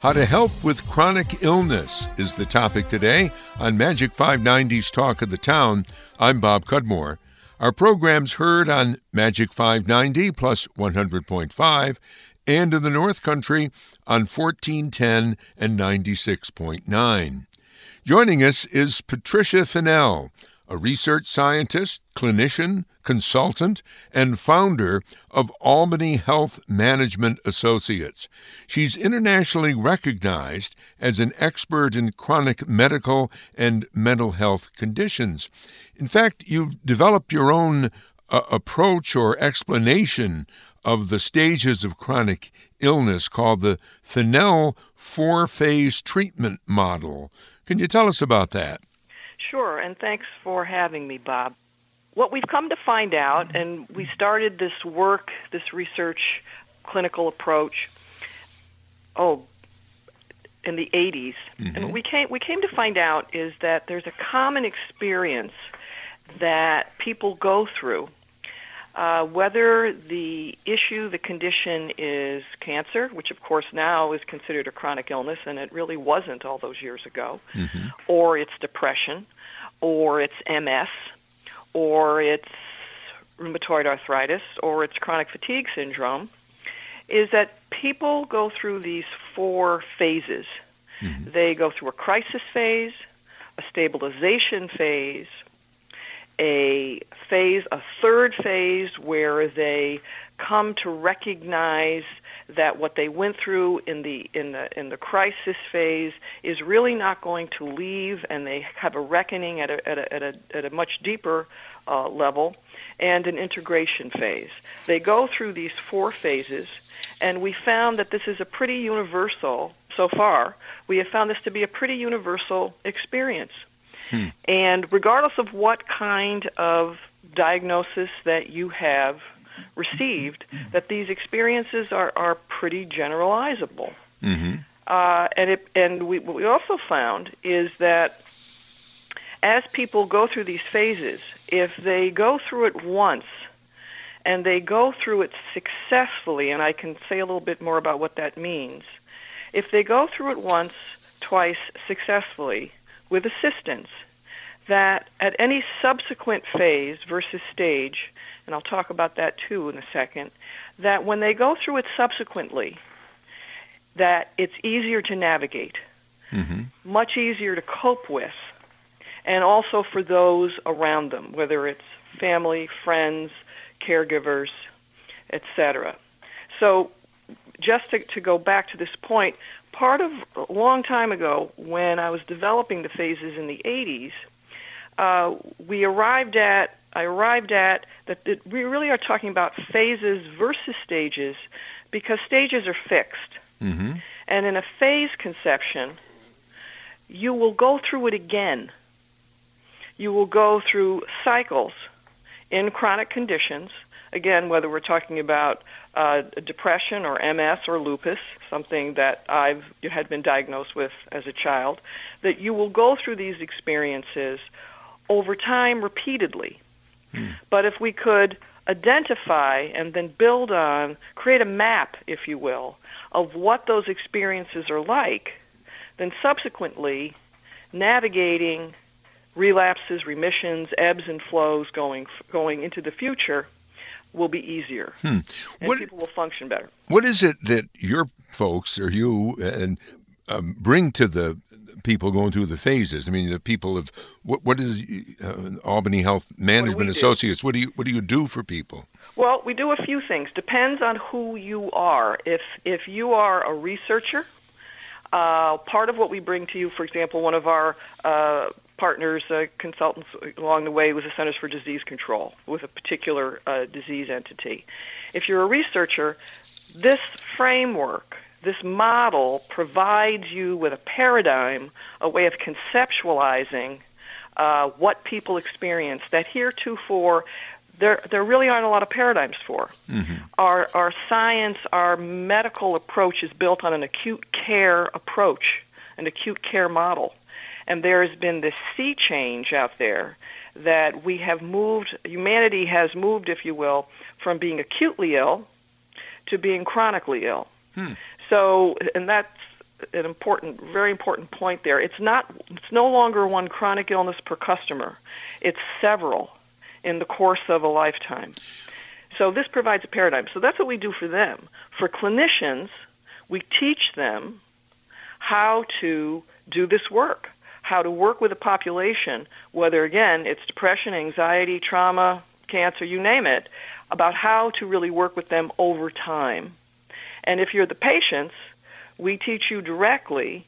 How to help with chronic illness is the topic today on Magic 590's Talk of the Town. I'm Bob Cudmore. Our program's heard on Magic 590 plus 100.5 and in the North Country on 1410 and 96.9. Joining us is Patricia Fennell, a research scientist, clinician, consultant, and founder of Albany Health Management Associates. She's internationally recognized as an expert in chronic medical and mental health conditions. In fact, you've developed your own uh, approach or explanation of the stages of chronic illness called the Fennell four phase treatment model. Can you tell us about that? Sure, and thanks for having me, Bob what we've come to find out, and we started this work, this research, clinical approach, oh, in the 80s, mm-hmm. and we came we came to find out is that there's a common experience that people go through. Uh, whether the issue, the condition is cancer, which of course now is considered a chronic illness, and it really wasn't all those years ago, mm-hmm. or it's depression, or it's MS, or it's rheumatoid arthritis or it's chronic fatigue syndrome is that people go through these four phases. Mm-hmm. They go through a crisis phase, a stabilization phase, a phase, a third phase where they come to recognize that what they went through in the in the in the crisis phase is really not going to leave, and they have a reckoning at a at a at a, at a much deeper uh, level, and an integration phase. They go through these four phases, and we found that this is a pretty universal so far. We have found this to be a pretty universal experience. Hmm. And regardless of what kind of diagnosis that you have received that these experiences are, are pretty generalizable. Mm-hmm. Uh, and it, and we, what we also found is that as people go through these phases, if they go through it once and they go through it successfully, and I can say a little bit more about what that means, if they go through it once, twice successfully with assistance, that at any subsequent phase versus stage, and I'll talk about that too in a second, that when they go through it subsequently, that it's easier to navigate, mm-hmm. much easier to cope with, and also for those around them, whether it's family, friends, caregivers, etc. So just to, to go back to this point, part of a long time ago when I was developing the phases in the 80s, uh, we arrived at I arrived at that it, we really are talking about phases versus stages because stages are fixed. Mm-hmm. And in a phase conception, you will go through it again. You will go through cycles in chronic conditions, again, whether we're talking about uh, depression or MS or lupus, something that I've had been diagnosed with as a child, that you will go through these experiences over time repeatedly. Hmm. But if we could identify and then build on, create a map, if you will, of what those experiences are like, then subsequently navigating relapses, remissions, ebbs and flows going going into the future will be easier, hmm. and what, people will function better. What is it that your folks or you and um, bring to the people going through the phases. I mean, the people of what, what is uh, Albany Health Management what Associates? What do you what do you do for people? Well, we do a few things. Depends on who you are. If if you are a researcher, uh, part of what we bring to you, for example, one of our uh, partners, uh, consultants along the way was the Centers for Disease Control with a particular uh, disease entity. If you're a researcher, this framework this model provides you with a paradigm, a way of conceptualizing uh, what people experience that heretofore there there really aren't a lot of paradigms for. Mm-hmm. Our our science, our medical approach is built on an acute care approach, an acute care model, and there has been this sea change out there that we have moved. Humanity has moved, if you will, from being acutely ill to being chronically ill. Hmm. So, and that's an important, very important point there. It's not. It's no longer one chronic illness per customer. It's several in the course of a lifetime. So this provides a paradigm. So that's what we do for them. For clinicians, we teach them how to do this work, how to work with a population, whether again it's depression, anxiety, trauma, cancer, you name it, about how to really work with them over time. And if you're the patients, we teach you directly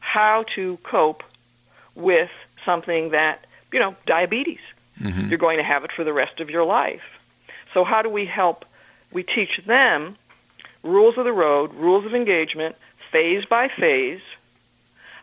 how to cope with something that, you know, diabetes. Mm-hmm. You're going to have it for the rest of your life. So how do we help? We teach them rules of the road, rules of engagement, phase by phase,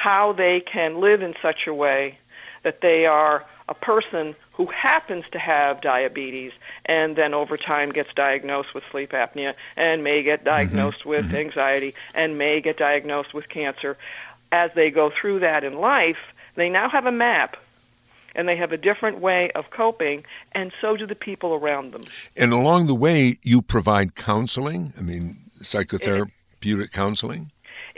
how they can live in such a way that they are a person who happens to have diabetes and then over time gets diagnosed with sleep apnea and may get mm-hmm. diagnosed mm-hmm. with mm-hmm. anxiety and may get diagnosed with cancer. As they go through that in life, they now have a map and they have a different way of coping, and so do the people around them. And along the way, you provide counseling? I mean, psychotherapeutic it, counseling?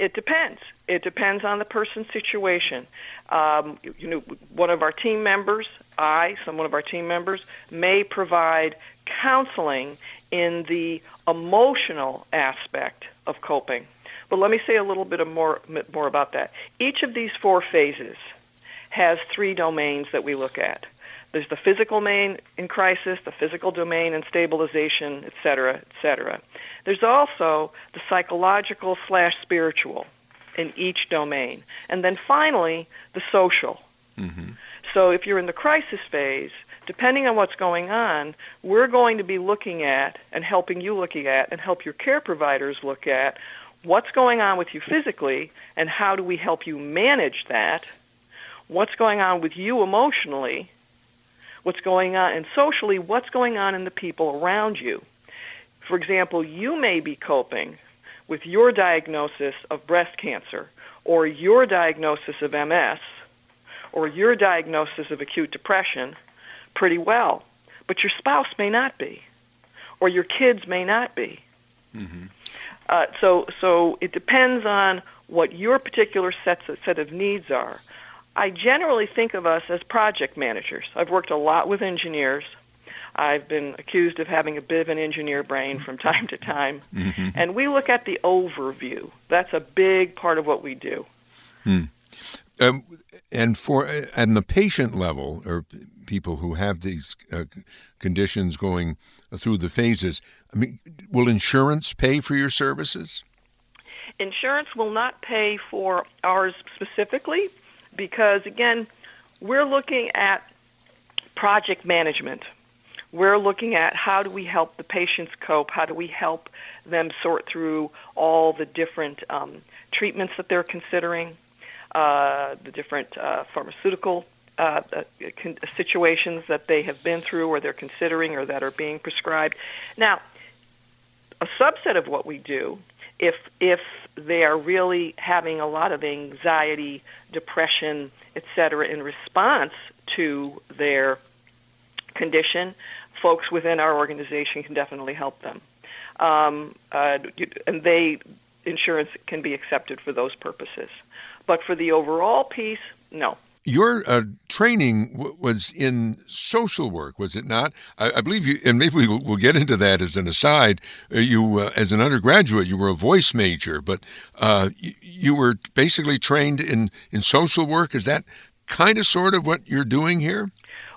It depends. It depends on the person's situation. Um, you know, one of our team members, I, some one of our team members, may provide counseling in the emotional aspect of coping. But let me say a little bit more more about that. Each of these four phases has three domains that we look at. There's the physical domain in crisis, the physical domain in stabilization, et cetera, et cetera. There's also the psychological slash spiritual in each domain. And then finally, the social. Mm-hmm. So if you're in the crisis phase, depending on what's going on, we're going to be looking at and helping you look at and help your care providers look at what's going on with you physically and how do we help you manage that what's going on with you emotionally, what's going on, and socially, what's going on in the people around you. For example, you may be coping with your diagnosis of breast cancer, or your diagnosis of MS, or your diagnosis of acute depression pretty well, but your spouse may not be, or your kids may not be. Mm-hmm. Uh, so, so it depends on what your particular sets, set of needs are. I generally think of us as project managers. I've worked a lot with engineers. I've been accused of having a bit of an engineer brain from time to time. Mm-hmm. And we look at the overview. That's a big part of what we do. Hmm. Um, and for and the patient level, or people who have these uh, conditions going through the phases, I mean, will insurance pay for your services? Insurance will not pay for ours specifically, because again, we're looking at project management. We're looking at how do we help the patients cope? How do we help them sort through all the different um, treatments that they're considering, uh, the different uh, pharmaceutical uh, uh situations that they have been through or they're considering or that are being prescribed. Now, a subset of what we do if if they are really having a lot of anxiety, depression, etc., in response to their condition, folks within our organization can definitely help them. Um, uh, and they insurance can be accepted for those purposes. But for the overall piece, no. Your uh, training w- was in social work, was it not? I, I believe you, and maybe we'll, we'll, get into that as an aside. Uh, you, uh, as an undergraduate, you were a voice major, but uh, you, you were basically trained in, in social work. Is that kind of sort of what you're doing here?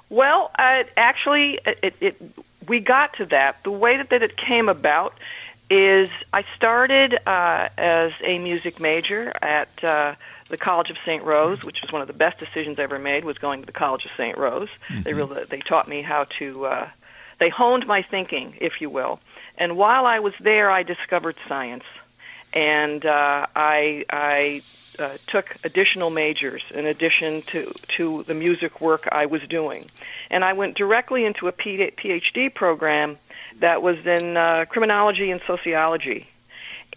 Well, actually, it, it, we got to that. The way that, that it came about is I started uh, as a music major at uh, the College of St. Rose, which was one of the best decisions I ever made, was going to the College of St. Rose. Mm-hmm. They really they taught me how to uh, they honed my thinking, if you will. And while I was there, I discovered science, and uh, I I uh, took additional majors in addition to to the music work I was doing, and I went directly into a PhD program that was in uh, criminology and sociology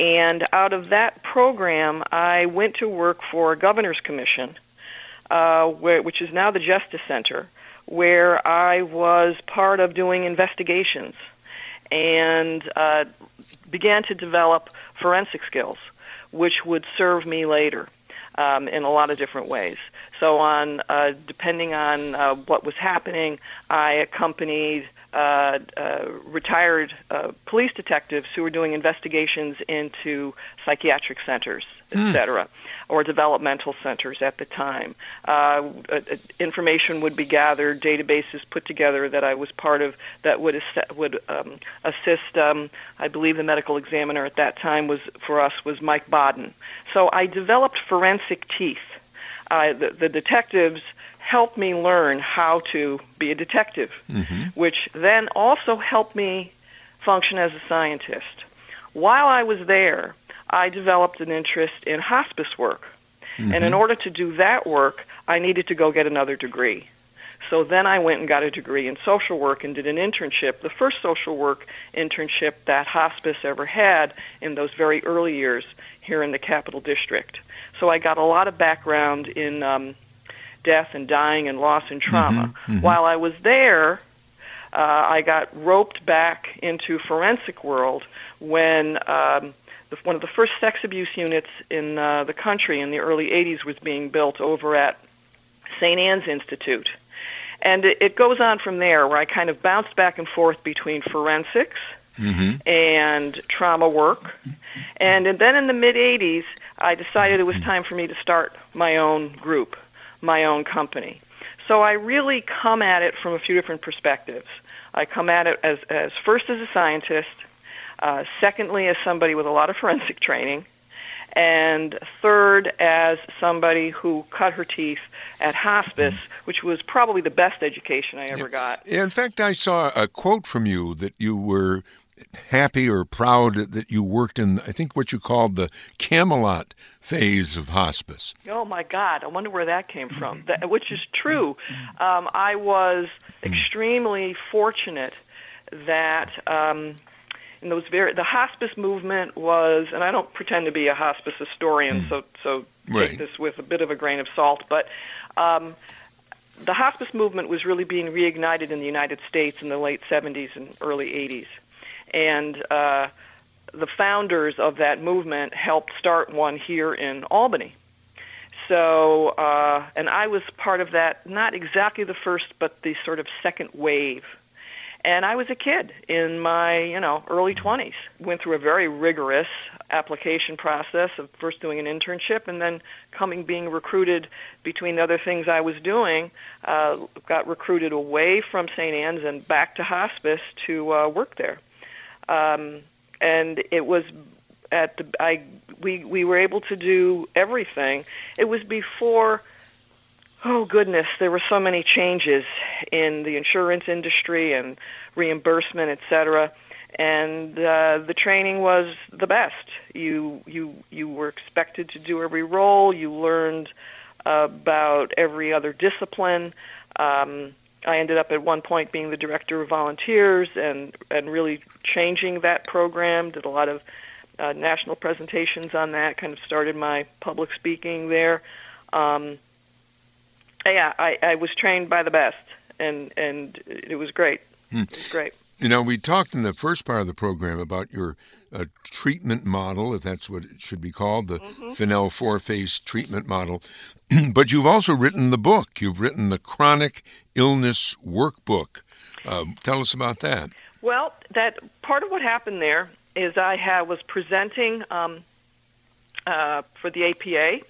and out of that program, I went to work for a governor's commission, uh, where, which is now the Justice Center, where I was part of doing investigations and uh, began to develop forensic skills, which would serve me later um, in a lot of different ways. So, on uh, depending on uh, what was happening, I accompanied uh, uh, retired uh, police detectives who were doing investigations into psychiatric centers, mm. etc., or developmental centers at the time. Uh, uh, information would be gathered, databases put together that I was part of that would ass- would um, assist. Um, I believe the medical examiner at that time was for us was Mike Baden. So I developed forensic teeth. Uh, the, the detectives helped me learn how to be a detective, mm-hmm. which then also helped me function as a scientist. While I was there, I developed an interest in hospice work. Mm-hmm. And in order to do that work, I needed to go get another degree. So then I went and got a degree in social work and did an internship, the first social work internship that hospice ever had in those very early years here in the Capital District. So I got a lot of background in um, death and dying and loss and trauma. Mm-hmm, mm-hmm. While I was there, uh, I got roped back into forensic world when um, the, one of the first sex abuse units in uh, the country in the early 80s was being built over at St. Anne's Institute. And it, it goes on from there, where I kind of bounced back and forth between forensics mm-hmm. and trauma work. And, and then in the mid 80s, I decided it was time for me to start my own group my own company. So I really come at it from a few different perspectives. I come at it as, as first as a scientist, uh, secondly as somebody with a lot of forensic training, and third as somebody who cut her teeth at hospice, which was probably the best education I ever got. In fact, I saw a quote from you that you were happy or proud that you worked in, I think, what you called the Camelot phase of hospice. Oh my God! I wonder where that came from. That, which is true. Um, I was extremely fortunate that. Um, in those very the hospice movement was and I don't pretend to be a hospice historian mm. so so right. take this with a bit of a grain of salt but um, the hospice movement was really being reignited in the United States in the late 70s and early 80s and uh, the founders of that movement helped start one here in Albany. So, uh, and I was part of that, not exactly the first, but the sort of second wave. And I was a kid in my, you know, early 20s. Went through a very rigorous application process of first doing an internship and then coming being recruited between the other things I was doing, uh, got recruited away from St. Anne's and back to hospice to uh, work there um, and it was at the I we we were able to do everything. It was before. Oh goodness, there were so many changes in the insurance industry and reimbursement, et cetera, and uh, the training was the best. You you you were expected to do every role. You learned about every other discipline. Um, I ended up at one point being the director of volunteers and and really changing that program. Did a lot of uh, national presentations on that. Kind of started my public speaking there. Um, yeah, I, I was trained by the best, and and it was great. Hmm. It was great. You know, we talked in the first part of the program about your uh, treatment model, if that's what it should be called, the mm-hmm. Fennell four phase treatment model. but you've also written the book. You've written the Chronic Illness Workbook. Uh, tell us about that. Well, that part of what happened there is I had, was presenting um, uh, for the APA,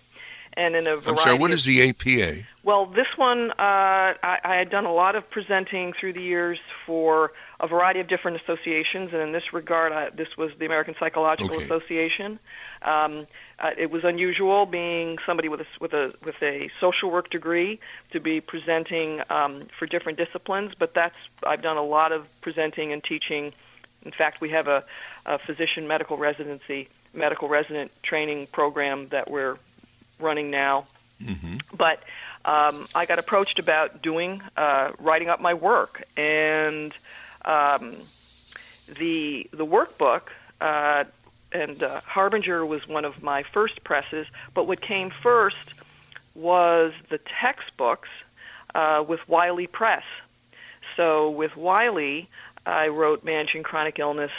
and in a variety. I'm sorry. What is the APA? Well, this one uh, I, I had done a lot of presenting through the years for a variety of different associations, and in this regard, I, this was the American Psychological okay. Association. Um, uh, it was unusual being somebody with a, with a with a social work degree to be presenting um, for different disciplines, but that's I've done a lot of presenting and teaching. In fact, we have a, a physician medical residency, medical resident training program that we're running now. Mm-hmm. But um, I got approached about doing uh, writing up my work, and um, the the workbook uh, and uh, Harbinger was one of my first presses. But what came first was the textbooks uh, with Wiley Press. So with Wiley, I wrote Managing Chronic Illness,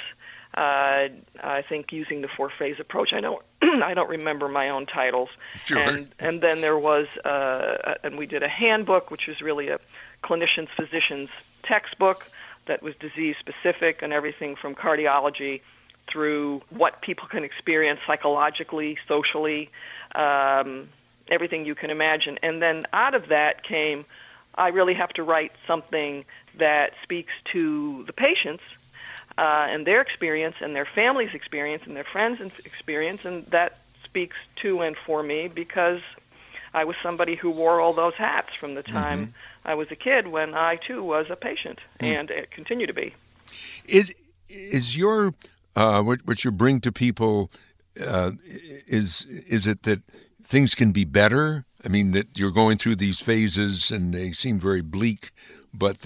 uh, I think using the four phase approach. I don't I don't remember my own titles. Sure. And and then there was uh, and we did a handbook, which was really a clinician's physician's textbook that was disease specific and everything from cardiology through what people can experience psychologically, socially, um, everything you can imagine. And then out of that came, I really have to write something that speaks to the patients uh, and their experience and their family's experience and their friends' experience, and that speaks to and for me because I was somebody who wore all those hats from the time mm-hmm. I was a kid when I too was a patient mm. and it continue to be. Is is your uh, what what you bring to people uh, is is it that things can be better? I mean that you're going through these phases and they seem very bleak, but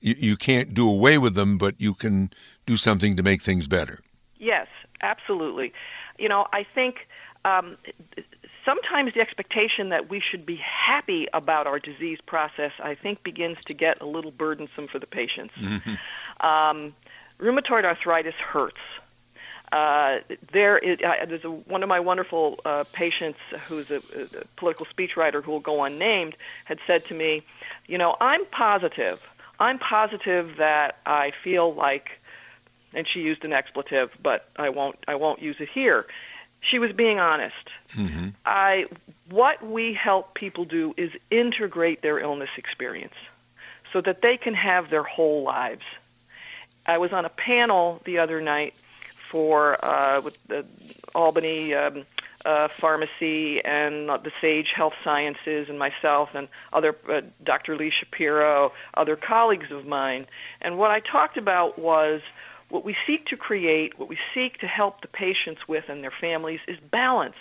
you, you can't do away with them, but you can do something to make things better. Yes, absolutely. You know, I think um, sometimes the expectation that we should be happy about our disease process, I think, begins to get a little burdensome for the patients. Mm-hmm. Um, rheumatoid arthritis hurts. Uh, there is uh, there's a, one of my wonderful uh, patients who's a, a political speechwriter who will go unnamed had said to me, you know, I'm positive. I'm positive that I feel like, and she used an expletive, but I won't I won't use it here. She was being honest. Mm-hmm. I what we help people do is integrate their illness experience so that they can have their whole lives. I was on a panel the other night for uh, with the Albany um, uh, Pharmacy and the Sage Health Sciences and myself and other uh, Dr. Lee Shapiro, other colleagues of mine. And what I talked about was what we seek to create, what we seek to help the patients with and their families is balance.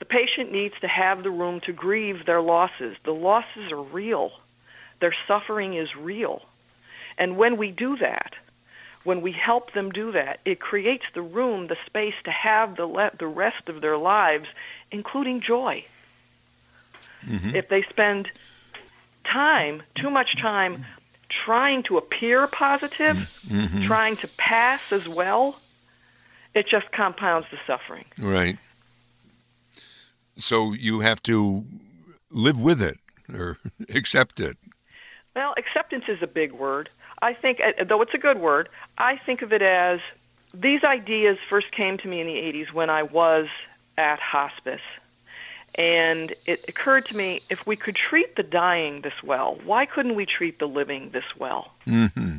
The patient needs to have the room to grieve their losses. The losses are real. Their suffering is real. And when we do that, when we help them do that, it creates the room, the space to have the, le- the rest of their lives, including joy. Mm-hmm. If they spend time, too much time, trying to appear positive, mm-hmm. trying to pass as well, it just compounds the suffering. Right. So you have to live with it or accept it. Well, acceptance is a big word. I think, uh, though it's a good word, I think of it as these ideas first came to me in the 80s when I was at hospice. And it occurred to me if we could treat the dying this well, why couldn't we treat the living this well? Mm-hmm.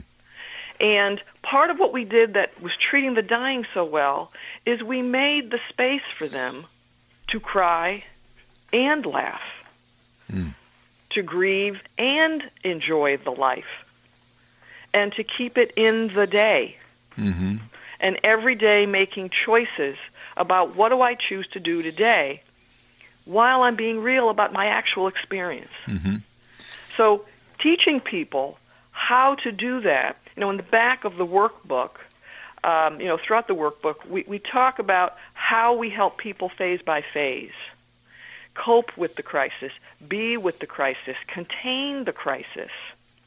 And part of what we did that was treating the dying so well is we made the space for them to cry and laugh, mm. to grieve and enjoy the life and to keep it in the day. Mm-hmm. And every day making choices about what do I choose to do today while I'm being real about my actual experience. Mm-hmm. So teaching people how to do that, you know, in the back of the workbook, um, you know, throughout the workbook, we, we talk about how we help people phase by phase cope with the crisis, be with the crisis, contain the crisis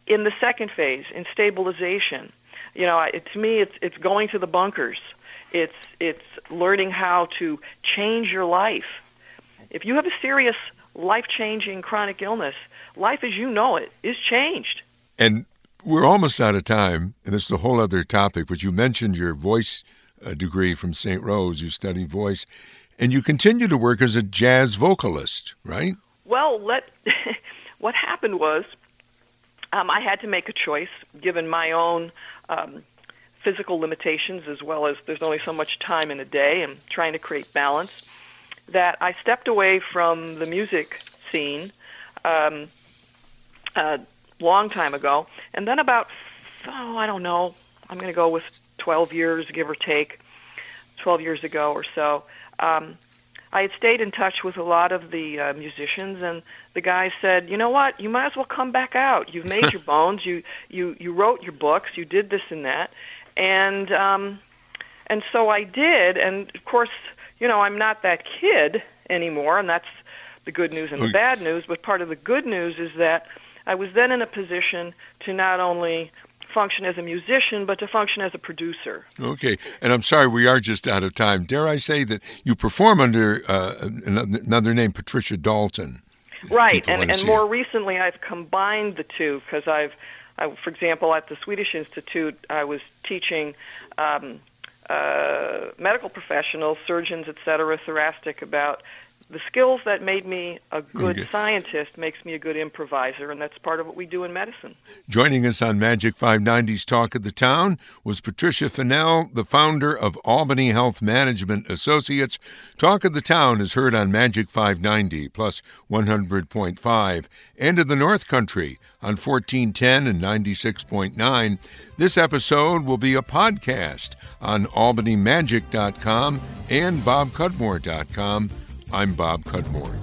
in the second phase, in stabilization, you know, it, to me, it's it's going to the bunkers. It's it's learning how to change your life. If you have a serious life-changing chronic illness, life as you know it is changed. And we're almost out of time, and it's a whole other topic. But you mentioned your voice uh, degree from St. Rose. You study voice, and you continue to work as a jazz vocalist, right? Well, let what happened was um, I had to make a choice given my own um, physical limitations as well as there's only so much time in a day and trying to create balance that I stepped away from the music scene um, a long time ago. And then about, oh, I don't know, I'm going to go with 12 years, give or take, 12 years ago or so, um, I had stayed in touch with a lot of the uh, musicians, and the guy said, "You know what? You might as well come back out. You've made your bones. You you you wrote your books. You did this and that." And um, and so I did. And of course, you know, I'm not that kid anymore, and that's the good news and the bad news. But part of the good news is that I was then in a position to not only function as a musician, but to function as a producer. Okay, and I'm sorry we are just out of time. Dare I say that you perform under uh, another name, Patricia Dalton? Right, and, and more it. recently I've combined the two because I've, I, for example, at the Swedish Institute, I was teaching um, Uh, medical professionals, surgeons, et cetera, thoracic, about the skills that made me a good okay. scientist makes me a good improviser, and that's part of what we do in medicine. Joining us on Magic 590's Talk of the Town was Patricia Fennell, the founder of Albany Health Management Associates. Talk of the Town is heard on Magic 590 plus 100.5 and in the North Country on 1410 and 96.9. This episode will be a podcast on albanymagic.com and bobcudmore.com I'm Bob Cudmore.